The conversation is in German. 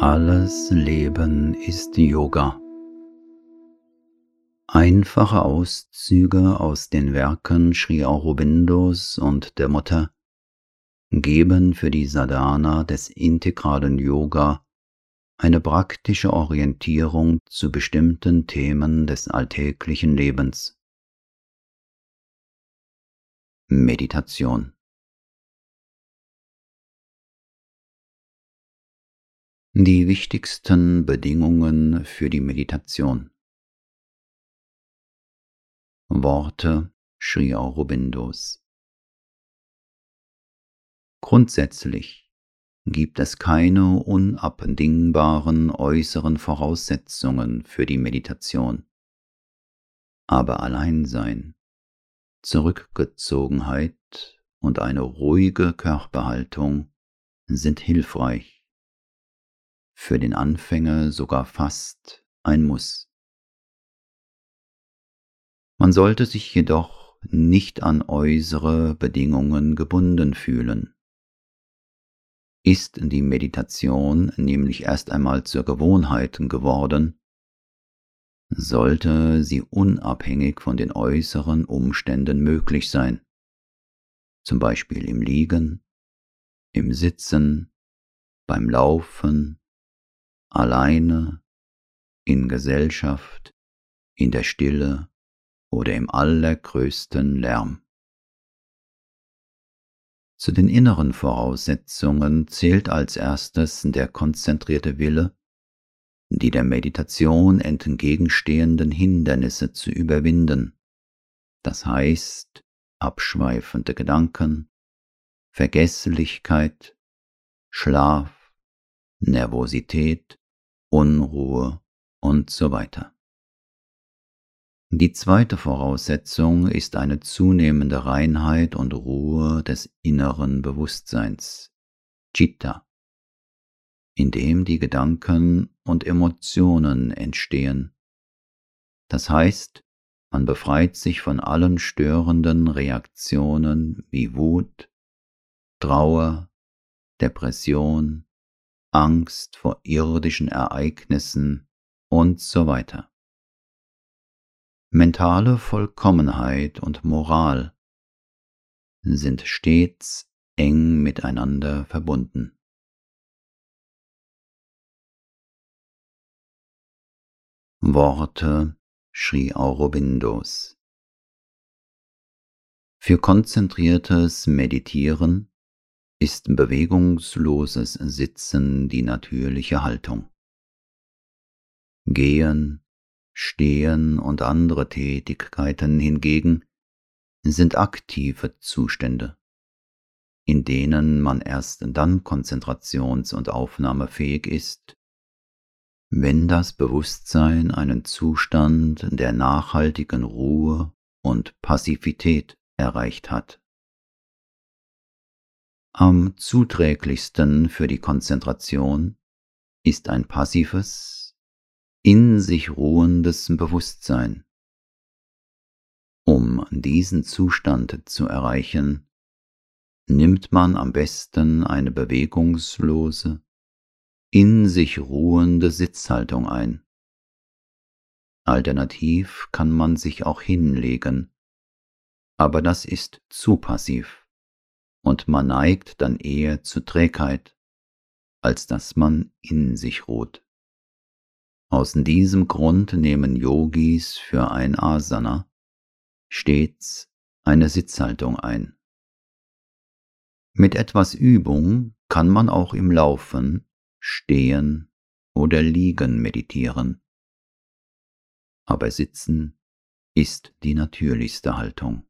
Alles Leben ist Yoga. Einfache Auszüge aus den Werken Sri Aurobindos und der Mutter geben für die Sadhana des integralen Yoga eine praktische Orientierung zu bestimmten Themen des alltäglichen Lebens. Meditation Die wichtigsten Bedingungen für die Meditation. Worte Sri Aurobindos. Grundsätzlich gibt es keine unabdingbaren äußeren Voraussetzungen für die Meditation. Aber Alleinsein, Zurückgezogenheit und eine ruhige Körperhaltung sind hilfreich für den Anfänger sogar fast ein Muss. Man sollte sich jedoch nicht an äußere Bedingungen gebunden fühlen. Ist die Meditation nämlich erst einmal zur Gewohnheit geworden, sollte sie unabhängig von den äußeren Umständen möglich sein, zum Beispiel im Liegen, im Sitzen, beim Laufen, alleine, in Gesellschaft, in der Stille oder im allergrößten Lärm. Zu den inneren Voraussetzungen zählt als erstes der konzentrierte Wille, die der Meditation entgegenstehenden Hindernisse zu überwinden, das heißt abschweifende Gedanken, Vergesslichkeit, Schlaf, Nervosität, Unruhe und so weiter. Die zweite Voraussetzung ist eine zunehmende Reinheit und Ruhe des inneren Bewusstseins, Chitta, in dem die Gedanken und Emotionen entstehen. Das heißt, man befreit sich von allen störenden Reaktionen wie Wut, Trauer, Depression, Angst vor irdischen Ereignissen und so weiter. Mentale Vollkommenheit und Moral sind stets eng miteinander verbunden. Worte Sri Aurobindos Für konzentriertes Meditieren ist bewegungsloses Sitzen die natürliche Haltung. Gehen, Stehen und andere Tätigkeiten hingegen sind aktive Zustände, in denen man erst dann konzentrations- und aufnahmefähig ist, wenn das Bewusstsein einen Zustand der nachhaltigen Ruhe und Passivität erreicht hat. Am zuträglichsten für die Konzentration ist ein passives, in sich ruhendes Bewusstsein. Um diesen Zustand zu erreichen, nimmt man am besten eine bewegungslose, in sich ruhende Sitzhaltung ein. Alternativ kann man sich auch hinlegen, aber das ist zu passiv und man neigt dann eher zu Trägheit, als dass man in sich ruht. Aus diesem Grund nehmen Yogis für ein Asana stets eine Sitzhaltung ein. Mit etwas Übung kann man auch im Laufen, Stehen oder Liegen meditieren. Aber Sitzen ist die natürlichste Haltung.